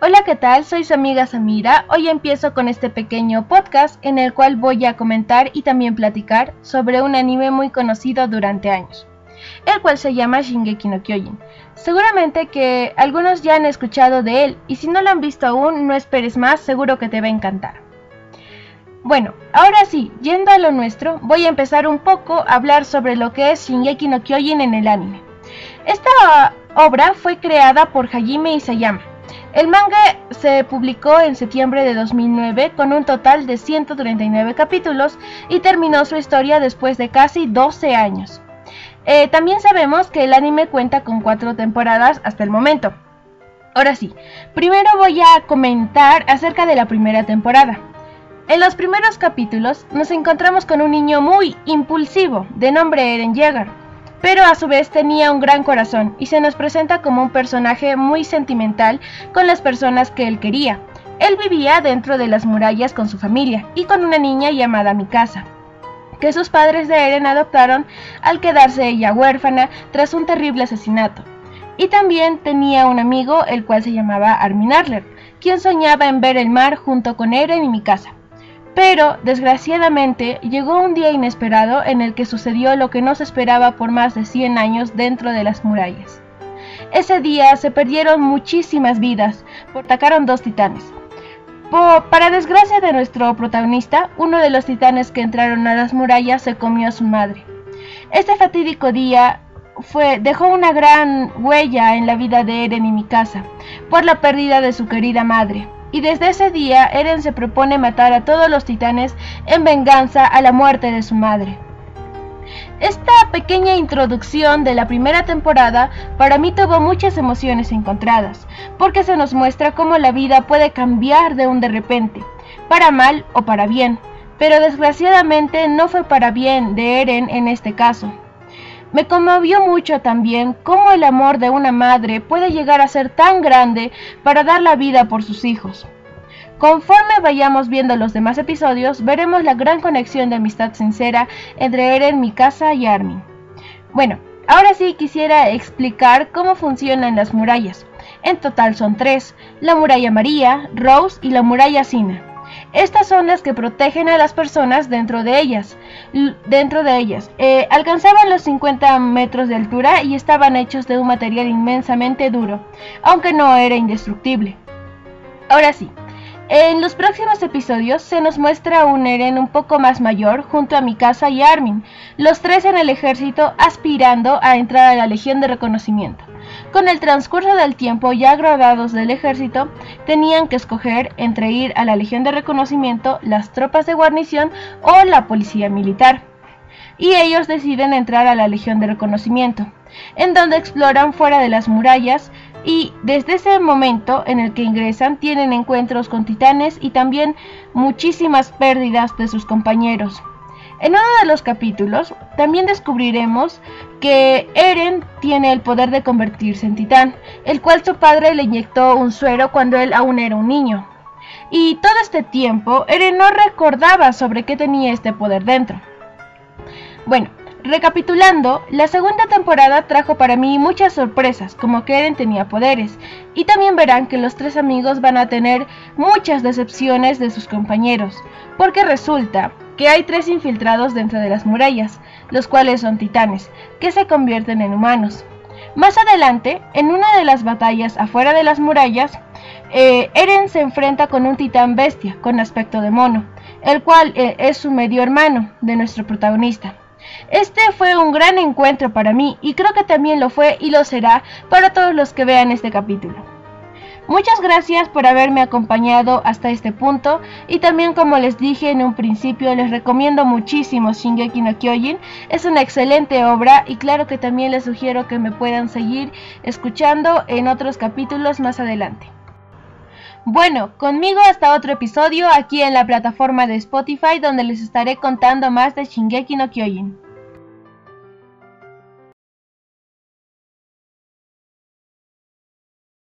Hola, ¿qué tal? Soy su amiga Samira. Hoy empiezo con este pequeño podcast en el cual voy a comentar y también platicar sobre un anime muy conocido durante años, el cual se llama Shingeki no Kyojin. Seguramente que algunos ya han escuchado de él y si no lo han visto aún, no esperes más, seguro que te va a encantar. Bueno, ahora sí, yendo a lo nuestro, voy a empezar un poco a hablar sobre lo que es Shingeki no Kyojin en el anime. Esta obra fue creada por Hajime Isayama el manga se publicó en septiembre de 2009 con un total de 139 capítulos y terminó su historia después de casi 12 años. Eh, también sabemos que el anime cuenta con cuatro temporadas hasta el momento. Ahora sí, primero voy a comentar acerca de la primera temporada. En los primeros capítulos nos encontramos con un niño muy impulsivo de nombre Eren Yeager pero a su vez tenía un gran corazón y se nos presenta como un personaje muy sentimental con las personas que él quería. Él vivía dentro de las murallas con su familia y con una niña llamada Mikasa, que sus padres de Eren adoptaron al quedarse ella huérfana tras un terrible asesinato. Y también tenía un amigo el cual se llamaba Armin Arler, quien soñaba en ver el mar junto con Eren y Mikasa. Pero, desgraciadamente, llegó un día inesperado en el que sucedió lo que no se esperaba por más de 100 años dentro de las murallas. Ese día se perdieron muchísimas vidas, atacaron dos titanes. para desgracia de nuestro protagonista, uno de los titanes que entraron a las murallas se comió a su madre. Este fatídico día fue, dejó una gran huella en la vida de Eren y Mikasa, por la pérdida de su querida madre y desde ese día Eren se propone matar a todos los titanes en venganza a la muerte de su madre. Esta pequeña introducción de la primera temporada para mí tuvo muchas emociones encontradas, porque se nos muestra cómo la vida puede cambiar de un de repente, para mal o para bien, pero desgraciadamente no fue para bien de Eren en este caso. Me conmovió mucho también cómo el amor de una madre puede llegar a ser tan grande para dar la vida por sus hijos. Conforme vayamos viendo los demás episodios, veremos la gran conexión de amistad sincera entre Eren, Mikasa y Armin. Bueno, ahora sí quisiera explicar cómo funcionan las murallas. En total son tres, la muralla María, Rose y la muralla Sina. Estas son las que protegen a las personas dentro de ellas. Dentro de ellas. Eh, alcanzaban los 50 metros de altura y estaban hechos de un material inmensamente duro, aunque no era indestructible. Ahora sí, en los próximos episodios se nos muestra un Eren un poco más mayor junto a Mikasa y Armin, los tres en el ejército aspirando a entrar a la Legión de Reconocimiento. Con el transcurso del tiempo, ya graduados del ejército, tenían que escoger entre ir a la Legión de Reconocimiento, las tropas de guarnición o la policía militar. Y ellos deciden entrar a la Legión de Reconocimiento, en donde exploran fuera de las murallas y desde ese momento en el que ingresan tienen encuentros con titanes y también muchísimas pérdidas de sus compañeros. En uno de los capítulos también descubriremos que Eren tiene el poder de convertirse en titán, el cual su padre le inyectó un suero cuando él aún era un niño. Y todo este tiempo Eren no recordaba sobre qué tenía este poder dentro. Bueno, recapitulando, la segunda temporada trajo para mí muchas sorpresas, como que Eren tenía poderes, y también verán que los tres amigos van a tener muchas decepciones de sus compañeros, porque resulta que hay tres infiltrados dentro de las murallas, los cuales son titanes, que se convierten en humanos. Más adelante, en una de las batallas afuera de las murallas, eh, Eren se enfrenta con un titán bestia con aspecto de mono, el cual eh, es su medio hermano de nuestro protagonista. Este fue un gran encuentro para mí y creo que también lo fue y lo será para todos los que vean este capítulo. Muchas gracias por haberme acompañado hasta este punto y también como les dije en un principio les recomiendo muchísimo Shingeki no Kyojin, es una excelente obra y claro que también les sugiero que me puedan seguir escuchando en otros capítulos más adelante. Bueno, conmigo hasta otro episodio aquí en la plataforma de Spotify donde les estaré contando más de Shingeki no Kyojin.